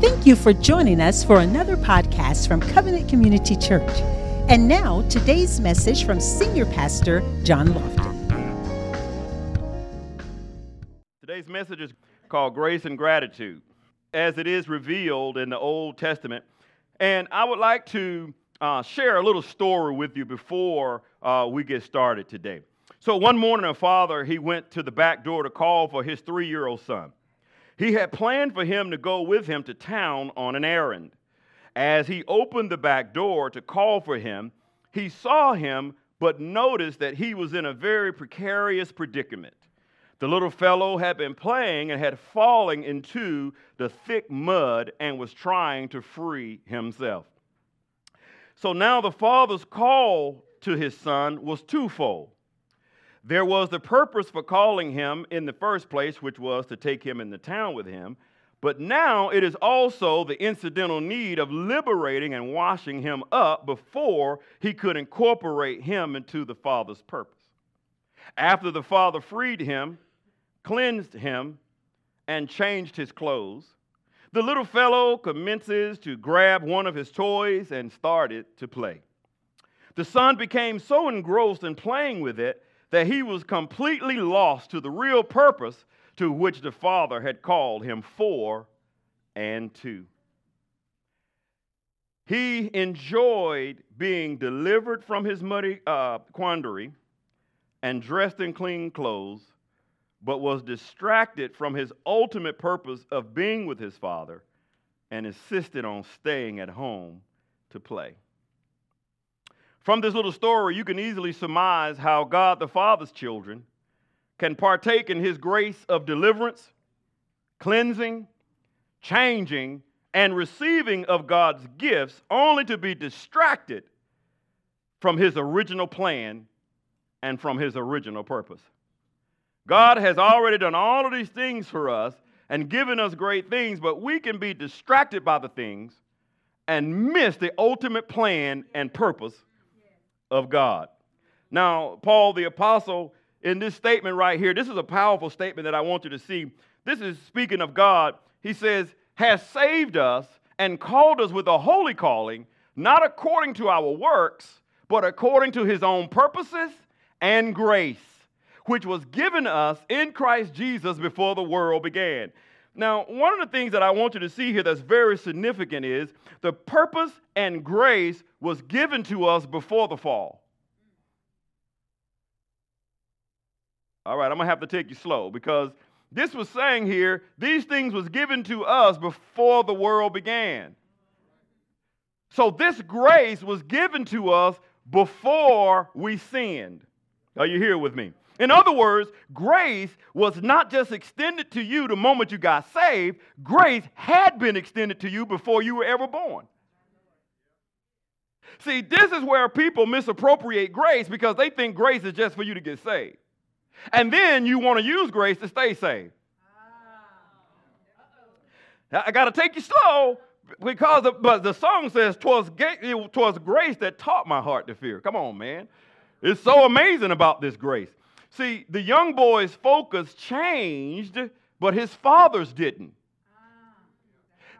Thank you for joining us for another podcast from Covenant Community Church. And now, today's message from Senior Pastor John Lofton. Today's message is called Grace and Gratitude, as it is revealed in the Old Testament. And I would like to uh, share a little story with you before uh, we get started today. So, one morning, a father he went to the back door to call for his three year old son. He had planned for him to go with him to town on an errand. As he opened the back door to call for him, he saw him, but noticed that he was in a very precarious predicament. The little fellow had been playing and had fallen into the thick mud and was trying to free himself. So now the father's call to his son was twofold. There was the purpose for calling him in the first place, which was to take him in the town with him. But now it is also the incidental need of liberating and washing him up before he could incorporate him into the Father's purpose. After the Father freed him, cleansed him, and changed his clothes, the little fellow commences to grab one of his toys and started to play. The son became so engrossed in playing with it that he was completely lost to the real purpose to which the Father had called him for and to. He enjoyed being delivered from his muddy uh, quandary and dressed in clean clothes, but was distracted from his ultimate purpose of being with his Father and insisted on staying at home to play. From this little story, you can easily surmise how God the Father's children can partake in his grace of deliverance, cleansing, changing, and receiving of God's gifts only to be distracted from his original plan and from his original purpose. God has already done all of these things for us and given us great things, but we can be distracted by the things and miss the ultimate plan and purpose of God. Now, Paul the Apostle, in this statement right here, this is a powerful statement that I want you to see. This is speaking of God. He says, has saved us and called us with a holy calling, not according to our works, but according to his own purposes and grace, which was given us in Christ Jesus before the world began. Now, one of the things that I want you to see here that's very significant is the purpose and grace was given to us before the fall. All right, I'm going to have to take you slow because this was saying here these things was given to us before the world began. So this grace was given to us before we sinned. Are you here with me? In other words, grace was not just extended to you the moment you got saved, grace had been extended to you before you were ever born. See, this is where people misappropriate grace because they think grace is just for you to get saved. And then you want to use grace to stay saved. I got to take you slow because the, but the song says, twas, twas grace that taught my heart to fear. Come on, man. It's so amazing about this grace. See, the young boy's focus changed, but his father's didn't. Ah.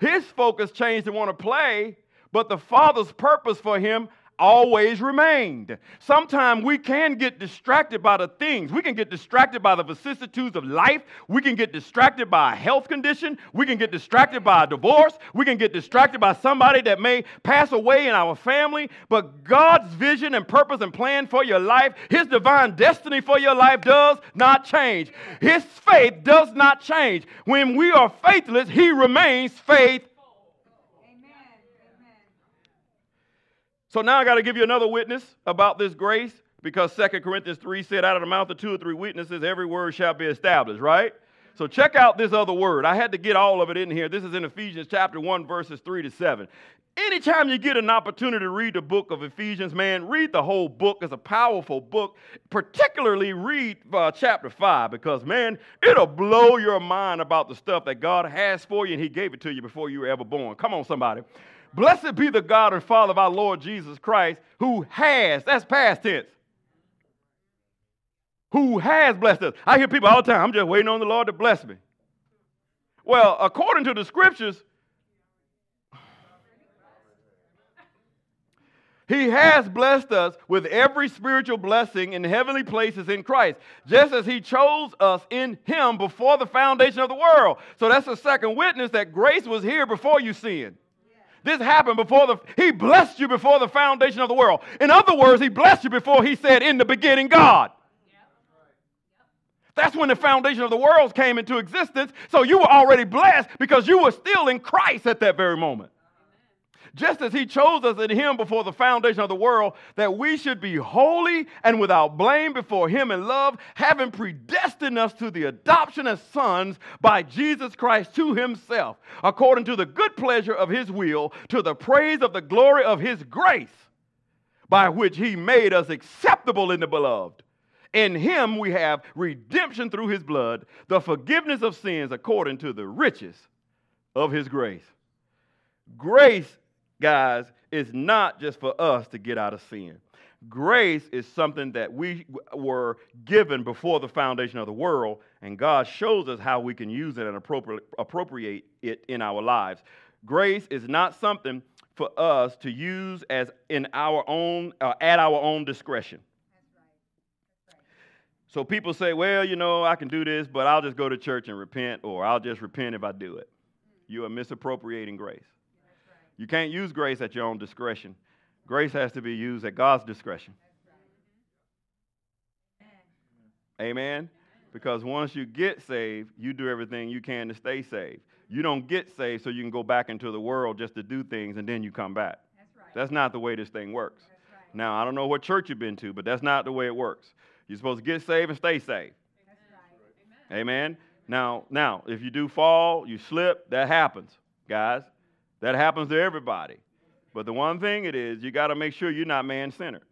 His focus changed to want to play, but the father's purpose for him always remained. Sometimes we can get distracted by the things. We can get distracted by the vicissitudes of life. We can get distracted by a health condition. We can get distracted by a divorce. We can get distracted by somebody that may pass away in our family. But God's vision and purpose and plan for your life, His divine destiny for your life does not change. His faith does not change. When we are faithless, He remains faithful. So now I got to give you another witness about this grace because 2 Corinthians 3 said, out of the mouth of two or three witnesses, every word shall be established, right? So check out this other word. I had to get all of it in here. This is in Ephesians chapter 1, verses 3 to 7. Anytime you get an opportunity to read the book of Ephesians, man, read the whole book. It's a powerful book. Particularly read uh, chapter 5 because, man, it'll blow your mind about the stuff that God has for you and He gave it to you before you were ever born. Come on, somebody. Blessed be the God and Father of our Lord Jesus Christ, who has, that's past tense, who has blessed us. I hear people all the time, I'm just waiting on the Lord to bless me. Well, according to the scriptures, He has blessed us with every spiritual blessing in heavenly places in Christ, just as He chose us in Him before the foundation of the world. So that's the second witness that grace was here before you sinned. This happened before the, He blessed you before the foundation of the world. In other words, He blessed you before He said, In the beginning, God. That's when the foundation of the world came into existence. So you were already blessed because you were still in Christ at that very moment just as he chose us in him before the foundation of the world, that we should be holy and without blame before him in love, having predestined us to the adoption as sons by Jesus Christ to himself, according to the good pleasure of his will, to the praise of the glory of his grace, by which he made us acceptable in the beloved. In him we have redemption through his blood, the forgiveness of sins according to the riches of his grace. Grace guys, is not just for us to get out of sin. Grace is something that we were given before the foundation of the world, and God shows us how we can use it and appropriate it in our lives. Grace is not something for us to use as in our own uh, at our own discretion. So people say, well, you know, I can do this, but I'll just go to church and repent, or I'll just repent if I do it. You are misappropriating grace. You can't use grace at your own discretion. Grace has to be used at God's discretion. Amen. Because once you get saved, you do everything you can to stay saved. You don't get saved so you can go back into the world just to do things and then you come back. That's, right. that's not the way this thing works. Right. Now, I don't know what church you've been to, but that's not the way it works. You're supposed to get saved and stay saved. Right. Amen. Amen. Now, now, if you do fall, you slip, that happens, guys. That happens to everybody. But the one thing it is, you got to make sure you're not man centered.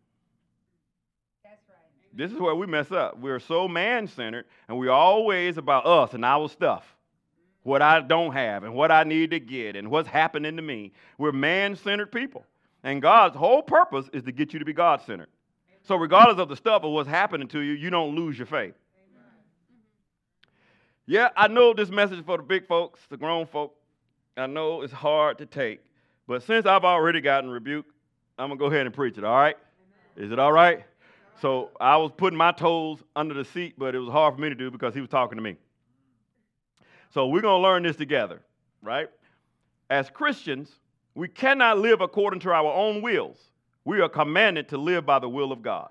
That's right. This is where we mess up. We're so man centered, and we're always about us and our stuff, what I don't have, and what I need to get, and what's happening to me. We're man centered people. And God's whole purpose is to get you to be God centered. So, regardless of the stuff or what's happening to you, you don't lose your faith. Yeah, I know this message for the big folks, the grown folk. I know it's hard to take, but since I've already gotten rebuked, I'm going to go ahead and preach it, all right? Is it all right? So I was putting my toes under the seat, but it was hard for me to do because he was talking to me. So we're going to learn this together, right? As Christians, we cannot live according to our own wills. We are commanded to live by the will of God.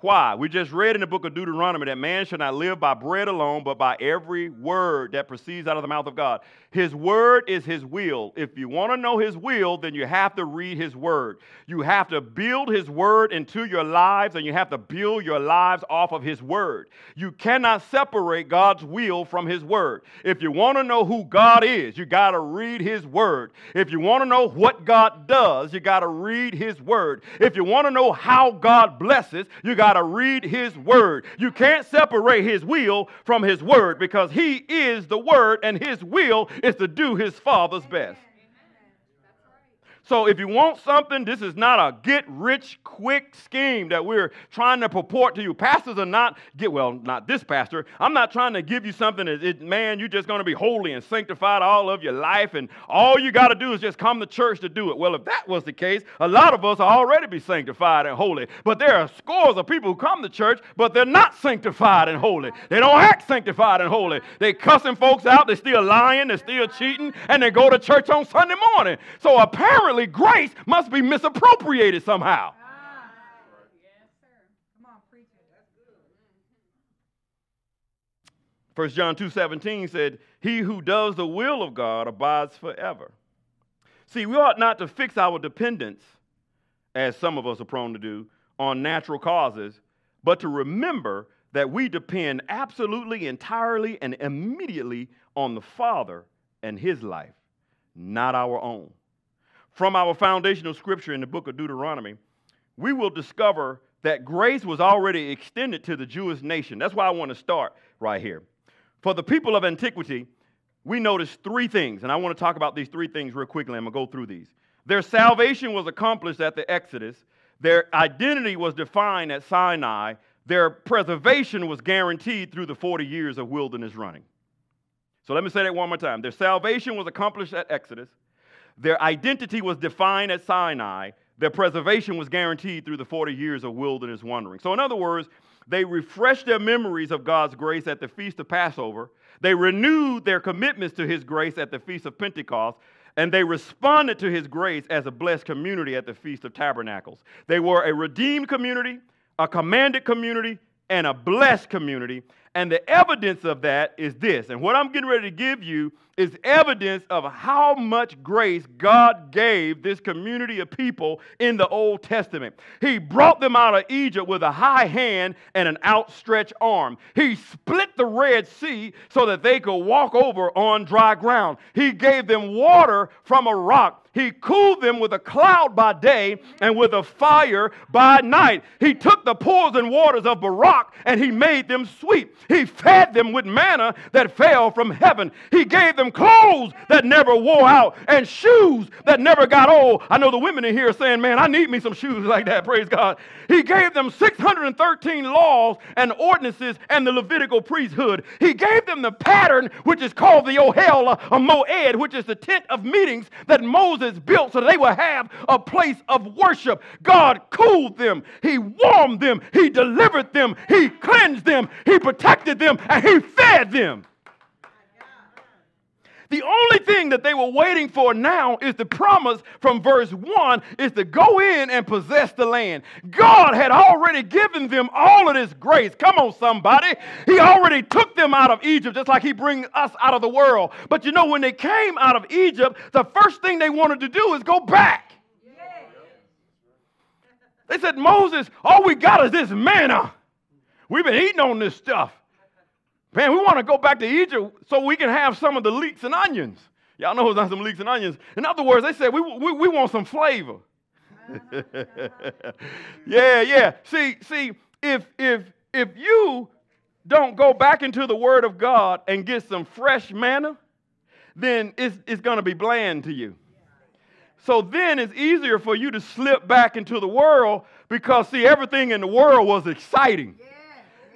Why? We just read in the book of Deuteronomy that man shall not live by bread alone, but by every word that proceeds out of the mouth of God. His word is his will. If you want to know his will, then you have to read his word. You have to build his word into your lives, and you have to build your lives off of his word. You cannot separate God's will from his word. If you want to know who God is, you got to read his word. If you want to know what God does, you got to read his word. If you want to know how God blesses, you got got to read His Word. You can't separate His will from His Word because He is the Word and His will is to do His Father's best. So if you want something, this is not a get rich quick scheme that we're trying to purport to you. Pastors are not get well, not this pastor. I'm not trying to give you something that it, man, you're just going to be holy and sanctified all of your life, and all you got to do is just come to church to do it. Well, if that was the case, a lot of us already be sanctified and holy. But there are scores of people who come to church, but they're not sanctified and holy. They don't act sanctified and holy. They cussing folks out, they're still lying, they're still cheating, and they go to church on Sunday morning. So apparently grace must be misappropriated somehow. First John 2:17 said, "He who does the will of God abides forever." See, we ought not to fix our dependence, as some of us are prone to do, on natural causes, but to remember that we depend absolutely, entirely, and immediately on the Father and His life, not our own from our foundational scripture in the book of Deuteronomy, we will discover that grace was already extended to the Jewish nation. That's why I want to start right here. For the people of antiquity, we notice three things, and I want to talk about these three things real quickly. I'm going to go through these. Their salvation was accomplished at the Exodus, their identity was defined at Sinai, their preservation was guaranteed through the 40 years of wilderness running. So let me say that one more time. Their salvation was accomplished at Exodus, their identity was defined at Sinai. their preservation was guaranteed through the 40 years of wilderness wandering. So, in other words, they refreshed their memories of God's grace at the Feast of Passover. They renewed their commitments to His grace at the Feast of Pentecost. And they responded to His grace as a blessed community at the Feast of Tabernacles. They were a redeemed community, a commanded community, and a blessed community. And the evidence of that is this. And what I'm getting ready to give you is evidence of how much grace God gave this community of people in the Old Testament. He brought them out of Egypt with a high hand and an outstretched arm. He split the Red Sea so that they could walk over on dry ground. He gave them water from a rock he cooled them with a cloud by day and with a fire by night. He took the pools and waters of Barak and he made them sweet. He fed them with manna that fell from heaven. He gave them clothes that never wore out and shoes that never got old. I know the women in here are saying, Man, I need me some shoes like that. Praise God. He gave them 613 laws and ordinances and the Levitical priesthood. He gave them the pattern, which is called the Ohel, uh, a Moed, which is the tent of meetings that Moses built so they would have a place of worship. God cooled them, He warmed them, He delivered them, He cleansed them, He protected them, and He fed them. The only thing that they were waiting for now is the promise from verse 1 is to go in and possess the land. God had already given them all of this grace. Come on, somebody. He already took them out of Egypt, just like He brings us out of the world. But you know, when they came out of Egypt, the first thing they wanted to do is go back. They said, Moses, all we got is this manna. We've been eating on this stuff. Man, we want to go back to Egypt so we can have some of the leeks and onions. Y'all know who's on some leeks and onions. In other words, they said, we, we, we want some flavor. yeah, yeah. See, see, if if if you don't go back into the Word of God and get some fresh manna, then it's, it's going to be bland to you. So then it's easier for you to slip back into the world because, see, everything in the world was exciting. Yeah.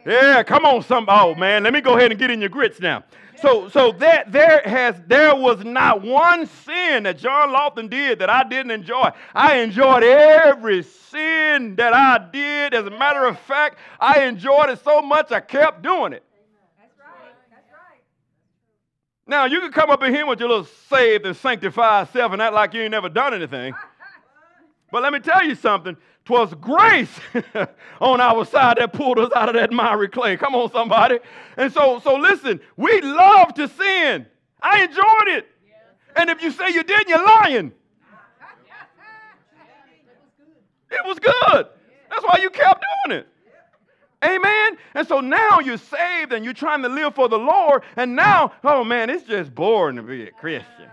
Yeah, come on, some. Oh man, let me go ahead and get in your grits now. So, so that there has there was not one sin that John Lofton did that I didn't enjoy. I enjoyed every sin that I did. As a matter of fact, I enjoyed it so much I kept doing it. That's right. That's right. Now you can come up in here with your little saved and sanctified self and act like you ain't never done anything. But let me tell you something. 'Twas grace on our side that pulled us out of that miry clay. Come on, somebody. And so, so listen, we love to sin. I enjoyed it. And if you say you didn't, you're lying. It was good. That's why you kept doing it. Amen. And so now you're saved and you're trying to live for the Lord. And now, oh man, it's just boring to be a Christian.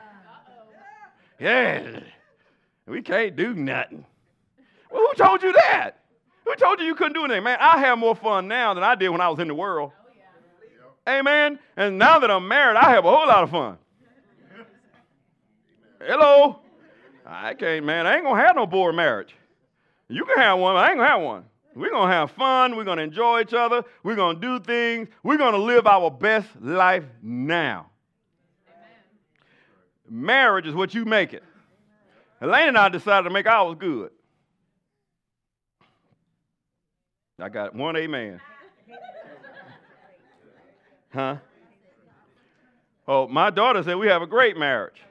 Yeah. We can't do nothing. Well, who told you that? Who told you you couldn't do anything? Man, I have more fun now than I did when I was in the world. Oh, yeah. Amen. And now that I'm married, I have a whole lot of fun. Hello. I can't, man. I ain't gonna have no bored marriage. You can have one, but I ain't gonna have one. We're gonna have fun. We're gonna enjoy each other. We're gonna do things. We're gonna live our best life now. Amen. Marriage is what you make it. Elaine and I decided to make ours good. I got one amen. Huh? Oh, my daughter said we have a great marriage.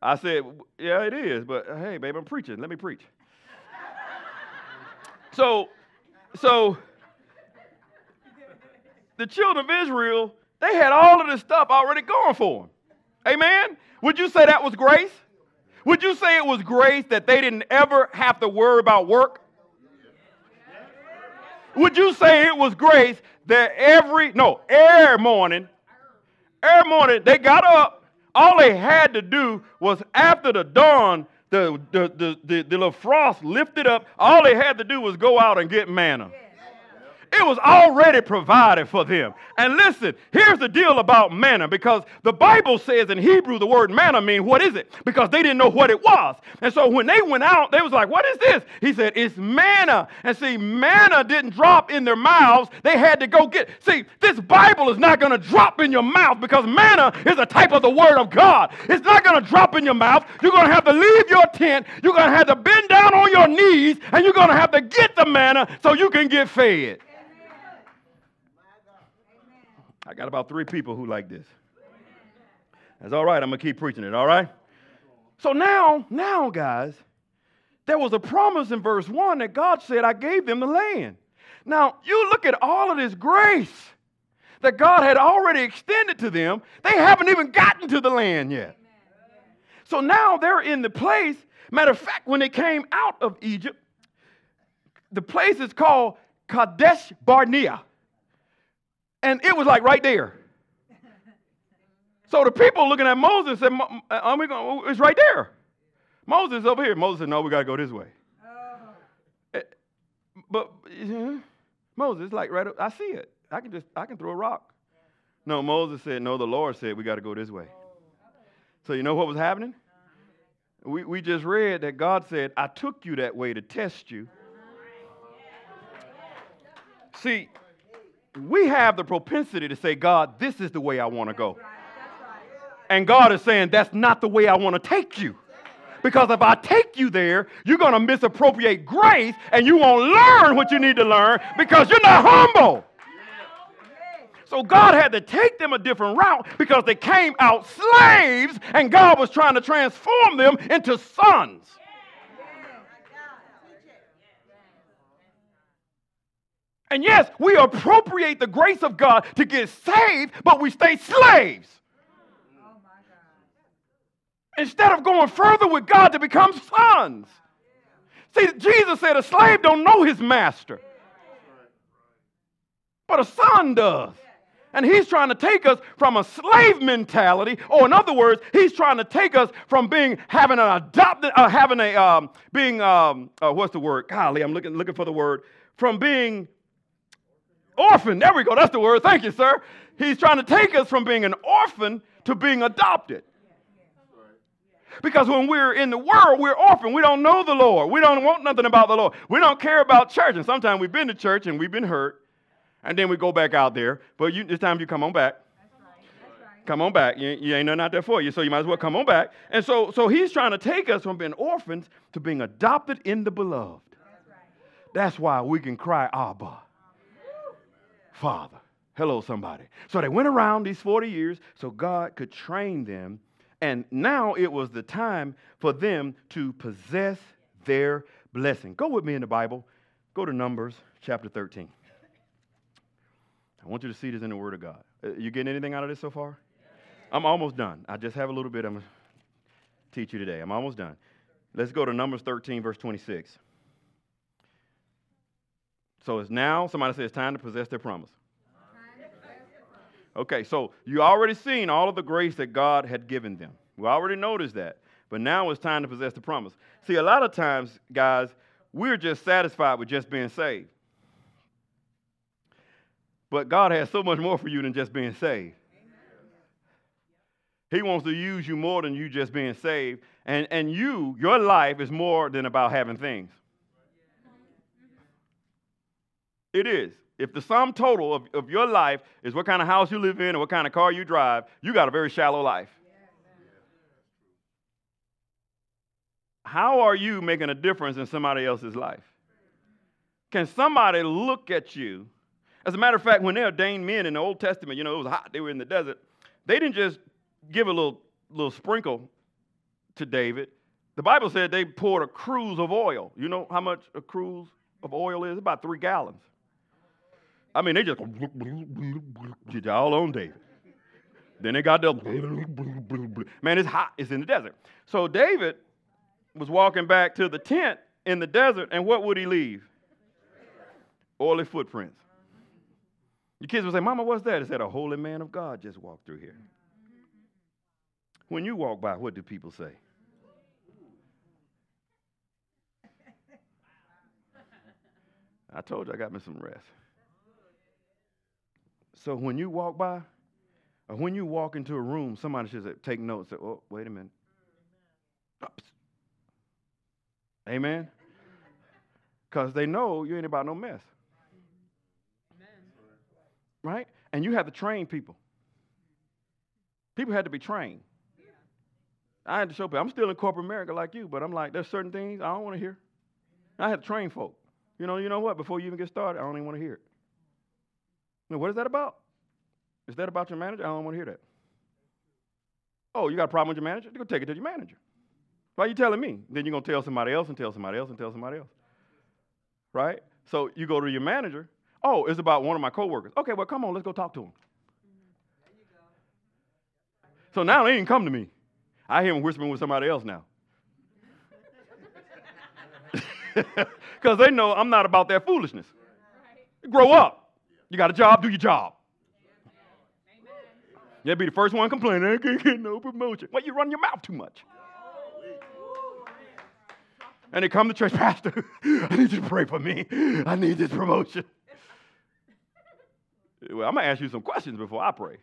I said, yeah, it is, but uh, hey, babe, I'm preaching. Let me preach. so, so the children of Israel, they had all of this stuff already going for them. Amen? Would you say that was grace? Would you say it was grace that they didn't ever have to worry about work? Would you say it was grace that every, no, every morning, every morning they got up, all they had to do was after the dawn, the, the, the, the, little frost lifted up, all they had to do was go out and get manna. It was already provided for them. And listen, here's the deal about manna because the Bible says in Hebrew the word manna means what is it? Because they didn't know what it was. And so when they went out, they was like, what is this? He said, it's manna. And see, manna didn't drop in their mouths. They had to go get. See, this Bible is not going to drop in your mouth because manna is a type of the word of God. It's not going to drop in your mouth. You're going to have to leave your tent. You're going to have to bend down on your knees and you're going to have to get the manna so you can get fed. I got about three people who like this. That's all right. I'm going to keep preaching it, all right? So now, now, guys, there was a promise in verse 1 that God said, I gave them the land. Now, you look at all of this grace that God had already extended to them, they haven't even gotten to the land yet. So now they're in the place. Matter of fact, when they came out of Egypt, the place is called Kadesh Barnea. And it was like right there. So the people looking at Moses said, Are we going? It's right there. Moses over here. Moses said, No, we got to go this way. Oh. But uh, Moses, like right up, I see it. I can just, I can throw a rock. No, Moses said, No, the Lord said, We got to go this way. So you know what was happening? We, we just read that God said, I took you that way to test you. See, we have the propensity to say, God, this is the way I want to go. And God is saying, that's not the way I want to take you. Because if I take you there, you're going to misappropriate grace and you won't learn what you need to learn because you're not humble. So God had to take them a different route because they came out slaves and God was trying to transform them into sons. And yes, we appropriate the grace of God to get saved, but we stay slaves. Instead of going further with God to become sons. See, Jesus said a slave don't know his master, but a son does. And he's trying to take us from a slave mentality, or in other words, he's trying to take us from being having an adopted, uh, having a um, being um, uh, what's the word? Golly, I'm looking looking for the word. From being Orphan, there we go, that's the word. Thank you, sir. He's trying to take us from being an orphan to being adopted. Because when we're in the world, we're orphan. We don't know the Lord. We don't want nothing about the Lord. We don't care about church. And sometimes we've been to church and we've been hurt. And then we go back out there. But you, this time you come on back. Come on back. You, you ain't nothing out there for you, so you might as well come on back. And so, so he's trying to take us from being orphans to being adopted in the beloved. That's why we can cry, Abba. Father. Hello, somebody. So they went around these 40 years so God could train them. And now it was the time for them to possess their blessing. Go with me in the Bible. Go to Numbers chapter 13. I want you to see this in the Word of God. Uh, you getting anything out of this so far? I'm almost done. I just have a little bit I'm going to teach you today. I'm almost done. Let's go to Numbers 13, verse 26. So it's now, somebody says, it's time to possess their promise. Okay, so you already seen all of the grace that God had given them. We already noticed that. But now it's time to possess the promise. See, a lot of times, guys, we're just satisfied with just being saved. But God has so much more for you than just being saved. He wants to use you more than you just being saved. And, and you, your life is more than about having things. It is. If the sum total of, of your life is what kind of house you live in and what kind of car you drive, you got a very shallow life. How are you making a difference in somebody else's life? Can somebody look at you? As a matter of fact, when they ordained men in the Old Testament, you know, it was hot, they were in the desert. They didn't just give a little, little sprinkle to David. The Bible said they poured a cruse of oil. You know how much a cruse of oil is? About three gallons. I mean, they just all on David. Then they got the man, it's hot, it's in the desert. So David was walking back to the tent in the desert, and what would he leave? Oily footprints. Your kids would say, Mama, what's that? He said, A holy man of God just walked through here. When you walk by, what do people say? I told you I got me some rest. So when you walk by, or when you walk into a room, somebody should say, take notes. And say, oh, wait a minute. Oops. Amen. Because they know you ain't about no mess. Right? And you have to train people. People had to be trained. I had to show people. I'm still in corporate America like you, but I'm like, there's certain things I don't want to hear. I had to train folk. You know, you know what? Before you even get started, I don't even want to hear it. Now, what is that about? Is that about your manager? I don't want to hear that. Oh, you got a problem with your manager? Go take it to your manager. Why are you telling me? Then you're going to tell somebody else and tell somebody else and tell somebody else. Right? So you go to your manager. Oh, it's about one of my coworkers. Okay, well, come on, let's go talk to him. So now they didn't come to me. I hear him whispering with somebody else now. Because they know I'm not about that foolishness. Grow up. You got a job, do your job. You'll be the first one complaining, I can't get no promotion. Well, you run your mouth too much. And they come to church, Pastor, I need you to pray for me. I need this promotion. Well, I'm going to ask you some questions before I pray.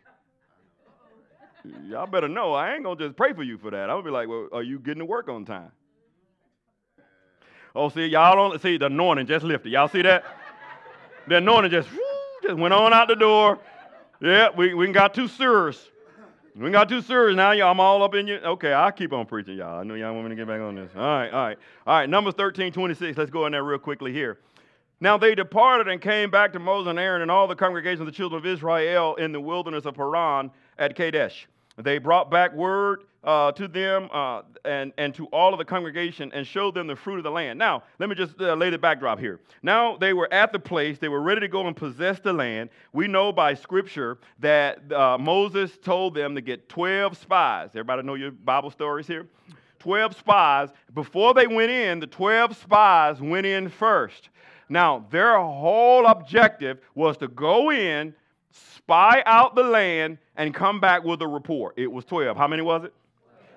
Y'all better know I ain't going to just pray for you for that. I'm going to be like, well, are you getting to work on time? Oh, see, y'all don't see the anointing just lifted. Y'all see that? the anointing just, whoo, went on out the door. Yeah, we, we got two sirs. We got two sirs. Now y'all, I'm all up in you. Okay, I'll keep on preaching, y'all. I know y'all want me to get back on this. All right, all right. All right, Numbers 13, 26. Let's go in there real quickly here. Now they departed and came back to Moses and Aaron and all the congregation of the children of Israel in the wilderness of Paran at Kadesh. They brought back word uh, to them uh, and, and to all of the congregation and showed them the fruit of the land. Now, let me just uh, lay the backdrop here. Now they were at the place, they were ready to go and possess the land. We know by scripture that uh, Moses told them to get 12 spies. Everybody know your Bible stories here? 12 spies. Before they went in, the 12 spies went in first. Now, their whole objective was to go in, spy out the land, and come back with a report. It was 12. How many was it?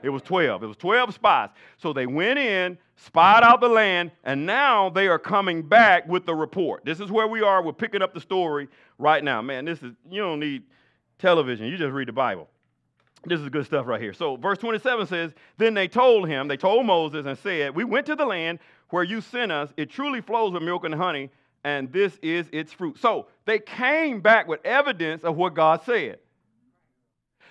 It was 12. It was 12 spies. So they went in, spied out the land, and now they are coming back with the report. This is where we are. We're picking up the story right now. Man, this is, you don't need television. You just read the Bible. This is good stuff right here. So, verse 27 says, Then they told him, they told Moses and said, We went to the land where you sent us. It truly flows with milk and honey, and this is its fruit. So, they came back with evidence of what God said.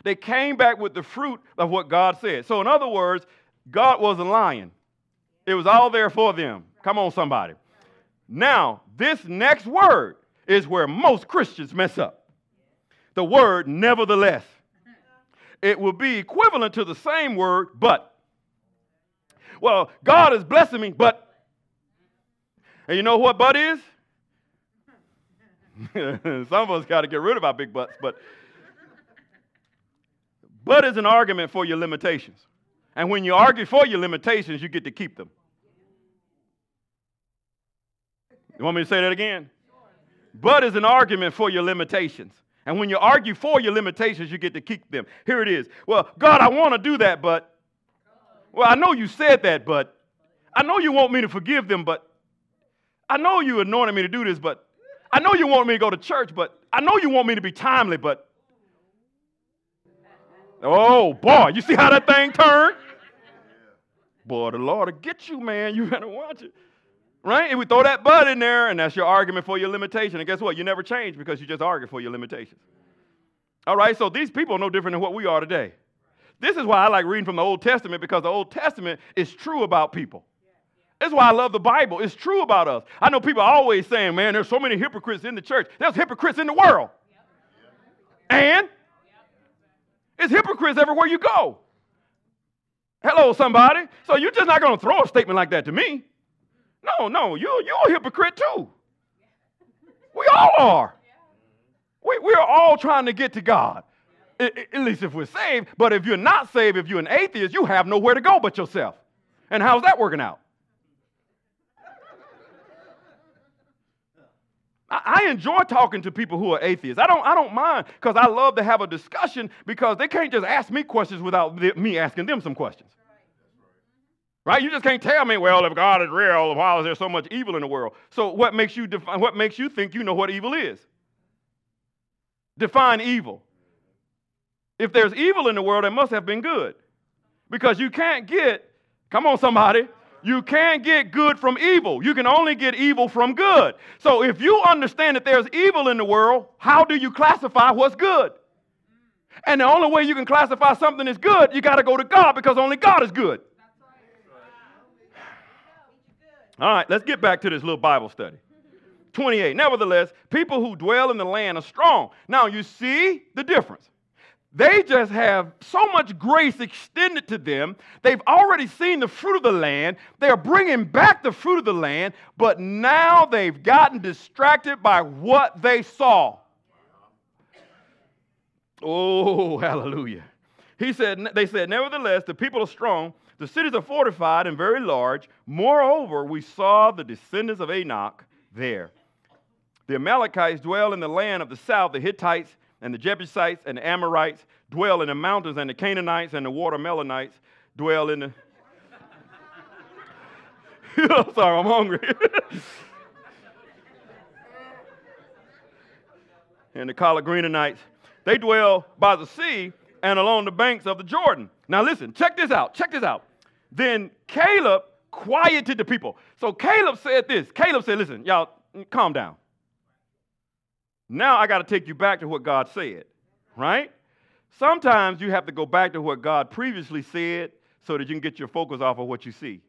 They came back with the fruit of what God said. So, in other words, God wasn't lying. It was all there for them. Come on, somebody. Now, this next word is where most Christians mess up. The word nevertheless. It will be equivalent to the same word, but. Well, God is blessing me, but. And you know what but is? Some of us got to get rid of our big butts, but but is an argument for your limitations. And when you argue for your limitations, you get to keep them. You want me to say that again? But is an argument for your limitations. And when you argue for your limitations, you get to keep them. Here it is. Well, God, I want to do that, but. Well, I know you said that, but. I know you want me to forgive them, but. I know you anointed me to do this, but. I know you want me to go to church, but. I know you want me to be timely, but. Oh boy, you see how that thing turned? Boy, the Lord will get you, man. You better watch it. Right? And we throw that but in there, and that's your argument for your limitation. And guess what? You never change because you just argue for your limitations. All right, so these people are no different than what we are today. This is why I like reading from the Old Testament because the Old Testament is true about people. That's why I love the Bible. It's true about us. I know people are always saying, man, there's so many hypocrites in the church. There's hypocrites in the world. And it's hypocrites everywhere you go. Hello, somebody. So you're just not going to throw a statement like that to me. No, no, you, you're a hypocrite too. We all are. We, we're all trying to get to God, at, at least if we're saved. But if you're not saved, if you're an atheist, you have nowhere to go but yourself. And how's that working out? I enjoy talking to people who are atheists. I don't, I don't mind because I love to have a discussion because they can't just ask me questions without me asking them some questions. Right? You just can't tell me, well, if God is real, why is there so much evil in the world? So what makes you define, what makes you think you know what evil is? define evil. If there's evil in the world, it must have been good. Because you can't get, come on, somebody, you can't get good from evil. You can only get evil from good. So if you understand that there's evil in the world, how do you classify what's good? And the only way you can classify something as good, you got to go to God because only God is good. All right, let's get back to this little Bible study. 28. Nevertheless, people who dwell in the land are strong. Now, you see the difference. They just have so much grace extended to them. They've already seen the fruit of the land. They're bringing back the fruit of the land, but now they've gotten distracted by what they saw. Oh, hallelujah. He said, they said, nevertheless, the people are strong, the cities are fortified and very large. Moreover, we saw the descendants of Anak there. The Amalekites dwell in the land of the south, the Hittites and the Jebusites and the Amorites dwell in the mountains, and the Canaanites and the watermelonites dwell in the. Sorry, I'm hungry. and the Chalagreenites they dwell by the sea and along the banks of the Jordan. Now, listen, check this out. Check this out. Then Caleb quieted the people. So Caleb said this Caleb said, Listen, y'all, calm down. Now I got to take you back to what God said, right? Sometimes you have to go back to what God previously said so that you can get your focus off of what you see.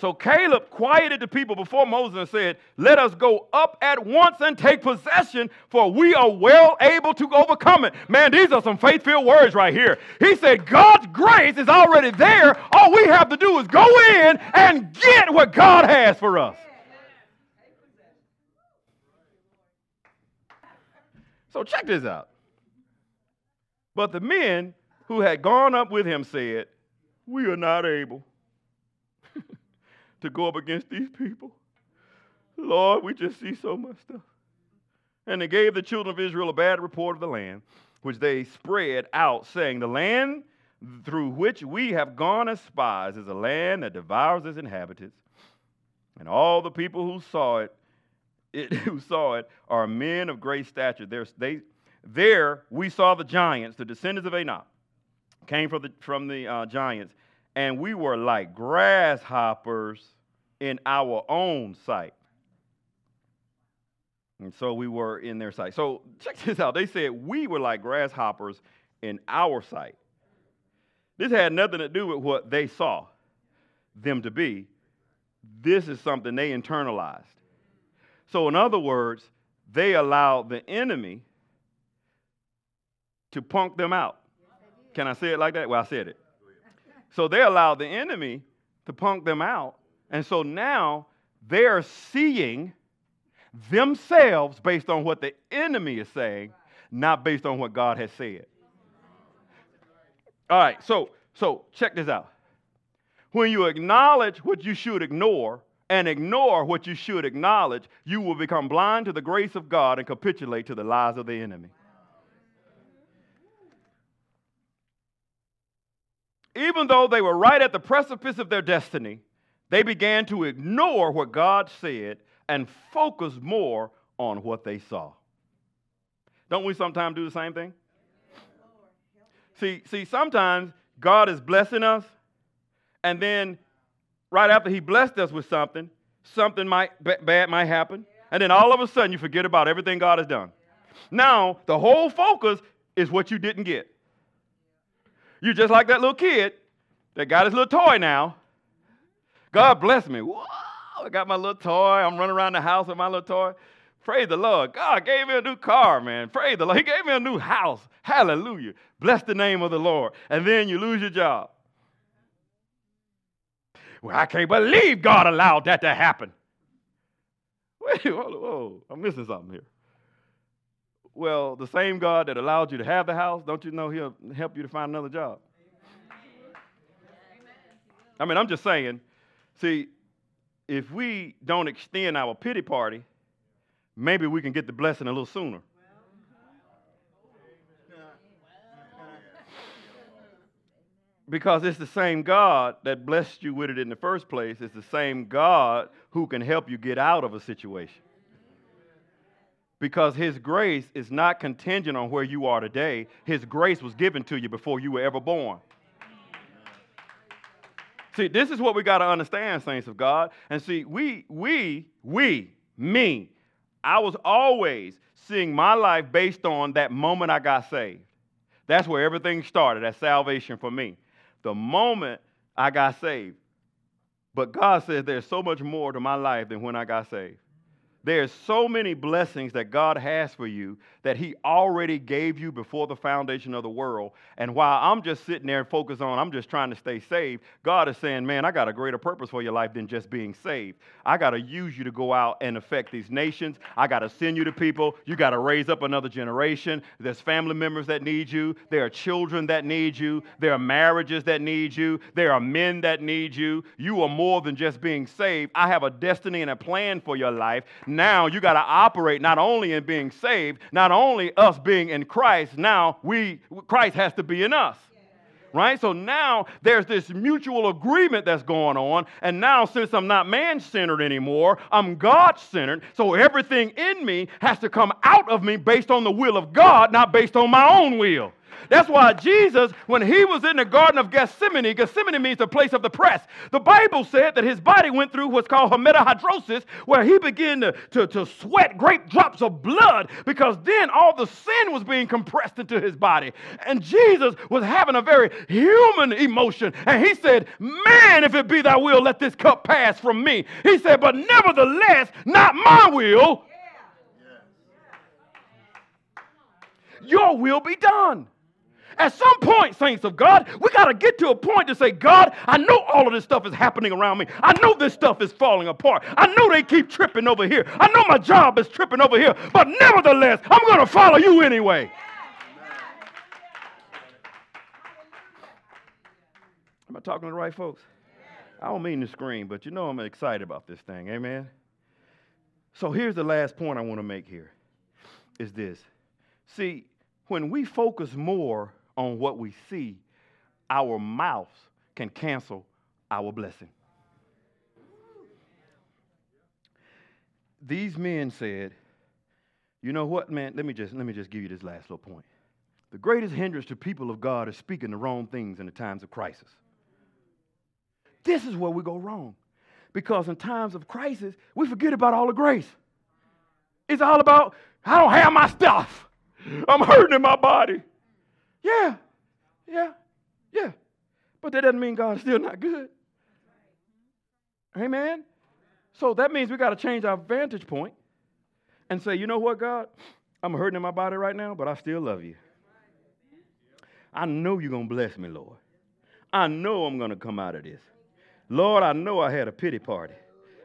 So Caleb quieted the people before Moses and said, Let us go up at once and take possession, for we are well able to overcome it. Man, these are some faith filled words right here. He said, God's grace is already there. All we have to do is go in and get what God has for us. So check this out. But the men who had gone up with him said, We are not able to go up against these people. Lord, we just see so much stuff. And they gave the children of Israel a bad report of the land, which they spread out, saying, The land through which we have gone as spies is a land that devours its inhabitants. And all the people who saw it it, who saw it are men of great stature. There, they, there we saw the giants, the descendants of Anak, came from the, from the uh, giants, and we were like grasshoppers in our own sight. And so we were in their sight. So check this out. They said we were like grasshoppers in our sight. This had nothing to do with what they saw them to be. This is something they internalized. So, in other words, they allowed the enemy to punk them out. Can I say it like that? Well, I said it. So they allowed the enemy to punk them out. And so now they're seeing themselves based on what the enemy is saying, not based on what God has said. All right, so so check this out. When you acknowledge what you should ignore, and ignore what you should acknowledge, you will become blind to the grace of God and capitulate to the lies of the enemy. Even though they were right at the precipice of their destiny, they began to ignore what God said and focus more on what they saw. Don't we sometimes do the same thing? See, see, sometimes God is blessing us, and then right after he blessed us with something, something might bad might happen, and then all of a sudden you forget about everything God has done. Now, the whole focus is what you didn't get. You're just like that little kid that got his little toy now. God bless me. Whoa, I got my little toy. I'm running around the house with my little toy. Praise the Lord. God gave me a new car, man. Praise the Lord. He gave me a new house. Hallelujah. Bless the name of the Lord. And then you lose your job. Well, I can't believe God allowed that to happen. Wait, whoa, whoa, I'm missing something here. Well, the same God that allowed you to have the house, don't you know He'll help you to find another job? I mean, I'm just saying, see, if we don't extend our pity party, maybe we can get the blessing a little sooner. Because it's the same God that blessed you with it in the first place. It's the same God who can help you get out of a situation. because His grace is not contingent on where you are today. His grace was given to you before you were ever born. See, this is what we got to understand, saints of God. And see, we, we, we, me, I was always seeing my life based on that moment I got saved. That's where everything started, that salvation for me. The moment I got saved. But God says there's so much more to my life than when I got saved. There's so many blessings that God has for you that He already gave you before the foundation of the world. And while I'm just sitting there and focused on, I'm just trying to stay saved, God is saying, Man, I got a greater purpose for your life than just being saved. I got to use you to go out and affect these nations. I got to send you to people. You got to raise up another generation. There's family members that need you. There are children that need you. There are marriages that need you. There are men that need you. You are more than just being saved. I have a destiny and a plan for your life now you got to operate not only in being saved, not only us being in Christ, now we Christ has to be in us. Right? So now there's this mutual agreement that's going on. And now, since I'm not man centered anymore, I'm God centered. So everything in me has to come out of me based on the will of God, not based on my own will. That's why Jesus, when he was in the Garden of Gethsemane, Gethsemane means the place of the press. The Bible said that his body went through what's called hematidrosis, where he began to, to, to sweat great drops of blood because then all the sin was being compressed into his body. And Jesus was having a very human emotion. And he said, Man, if it be thy will, let this cup pass from me. He said, But nevertheless, not my will. Your will be done. At some point, saints of God, we got to get to a point to say, God, I know all of this stuff is happening around me. I know this stuff is falling apart. I know they keep tripping over here. I know my job is tripping over here. But nevertheless, I'm going to follow you anyway. Am I talking to the right folks? I don't mean to scream, but you know I'm excited about this thing. Amen. So here's the last point I want to make here is this. See, when we focus more on what we see, our mouths can cancel our blessing. These men said, you know what, man? Let me just let me just give you this last little point. The greatest hindrance to people of God is speaking the wrong things in the times of crisis. This is where we go wrong. Because in times of crisis, we forget about all the grace. It's all about, I don't have my stuff. I'm hurting in my body. Yeah, yeah, yeah. But that doesn't mean God's still not good. Amen? So that means we got to change our vantage point and say, you know what, God? I'm hurting in my body right now, but I still love you. I know you're going to bless me, Lord. I know I'm going to come out of this. Lord, I know I had a pity party,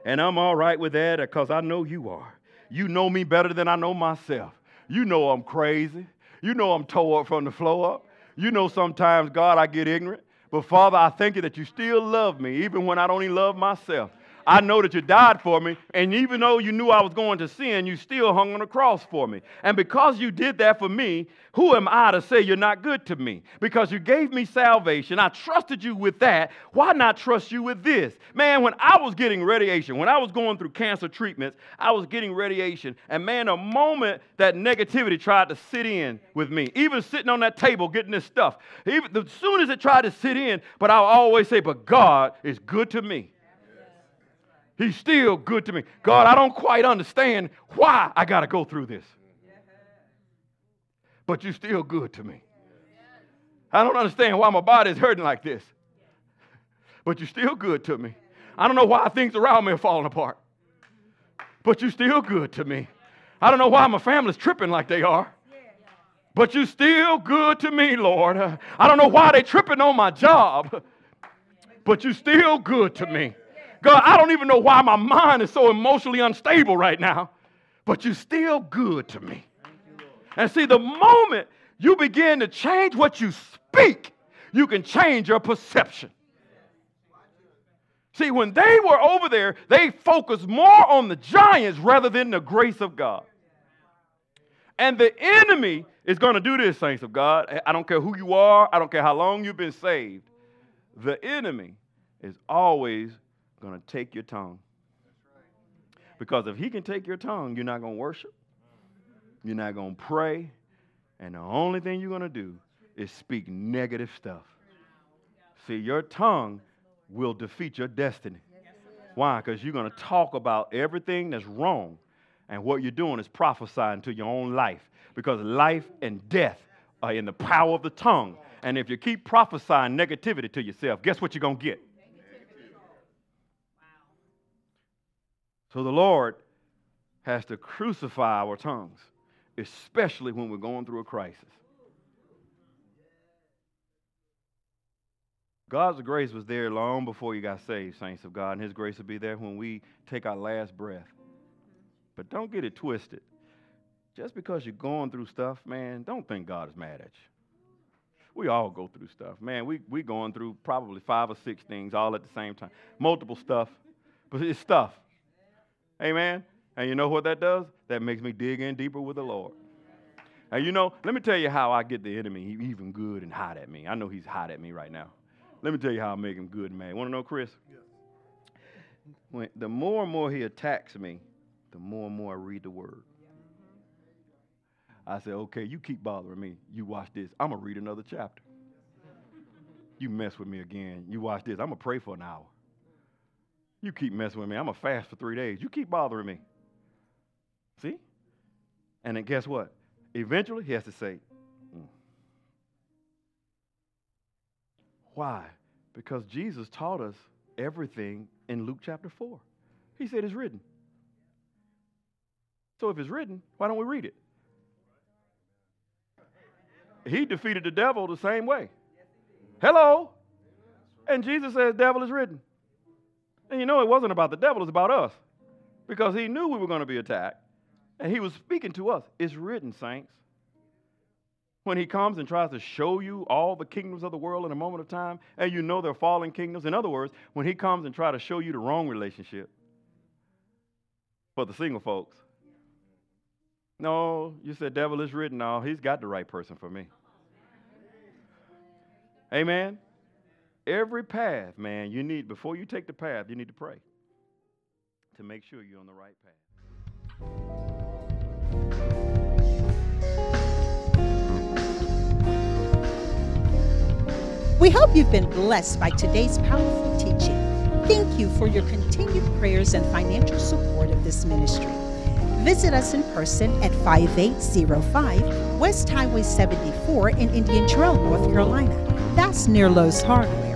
and I'm all right with that because I know you are. You know me better than I know myself. You know I'm crazy. You know I'm tore up from the floor up. You know sometimes, God, I get ignorant. But Father, I thank you that you still love me, even when I don't even love myself. I know that you died for me, and even though you knew I was going to sin, you still hung on the cross for me. And because you did that for me, who am I to say you're not good to me? Because you gave me salvation, I trusted you with that. Why not trust you with this? Man, when I was getting radiation, when I was going through cancer treatments, I was getting radiation, and man, a moment that negativity tried to sit in with me, even sitting on that table getting this stuff, even as soon as it tried to sit in, but I'll always say, but God is good to me. He's still good to me. God, I don't quite understand why I got to go through this. But you're still good to me. I don't understand why my body is hurting like this. But you're still good to me. I don't know why things around me are falling apart. But you're still good to me. I don't know why my family's tripping like they are. But you're still good to me, Lord. I don't know why they're tripping on my job. But you're still good to me. God, I don't even know why my mind is so emotionally unstable right now, but you're still good to me. And see, the moment you begin to change what you speak, you can change your perception. See, when they were over there, they focused more on the giants rather than the grace of God. And the enemy is going to do this, saints of God. I don't care who you are, I don't care how long you've been saved. The enemy is always going to take your tongue. Because if he can take your tongue, you're not going to worship. You're not going to pray. And the only thing you're going to do is speak negative stuff. See, your tongue will defeat your destiny. Why? Because you're going to talk about everything that's wrong. And what you're doing is prophesying to your own life. Because life and death are in the power of the tongue. And if you keep prophesying negativity to yourself, guess what you're going to get? So the Lord has to crucify our tongues, especially when we're going through a crisis. God's grace was there long before you got saved, saints of God, and His grace will be there when we take our last breath. But don't get it twisted. Just because you're going through stuff, man, don't think God is mad at you. We all go through stuff. Man, we we going through probably five or six things all at the same time. Multiple stuff. But it's stuff. Amen. And you know what that does? That makes me dig in deeper with the Lord. And you know, let me tell you how I get the enemy even good and hot at me. I know he's hot at me right now. Let me tell you how I make him good man. Want to know, Chris? Yes. When, the more and more he attacks me, the more and more I read the word. I say, okay, you keep bothering me. You watch this. I'm going to read another chapter. You mess with me again. You watch this. I'm going to pray for an hour. You keep messing with me. I'm going to fast for three days. You keep bothering me. See? And then guess what? Eventually, he has to say, mm. Why? Because Jesus taught us everything in Luke chapter 4. He said it's written. So if it's written, why don't we read it? He defeated the devil the same way. Hello? And Jesus says, Devil is written. And you know, it wasn't about the devil, it was about us. Because he knew we were going to be attacked. And he was speaking to us. It's written, saints. When he comes and tries to show you all the kingdoms of the world in a moment of time, and you know they're fallen kingdoms. In other words, when he comes and tries to show you the wrong relationship for the single folks. No, you said devil is written. No, he's got the right person for me. Amen. Every path, man, you need, before you take the path, you need to pray to make sure you're on the right path. We hope you've been blessed by today's powerful teaching. Thank you for your continued prayers and financial support of this ministry. Visit us in person at 5805 West Highway 74 in Indian Trail, North Carolina. That's near Lowe's Hardware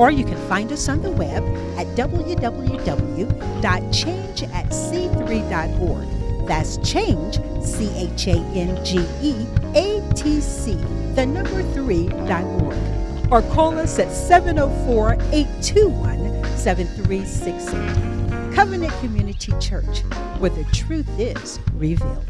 or you can find us on the web at www.changeatc3.org. That's change, C H A N G E A T C, the number 3.org. Or call us at 704 821 7368. Covenant Community Church, where the truth is revealed.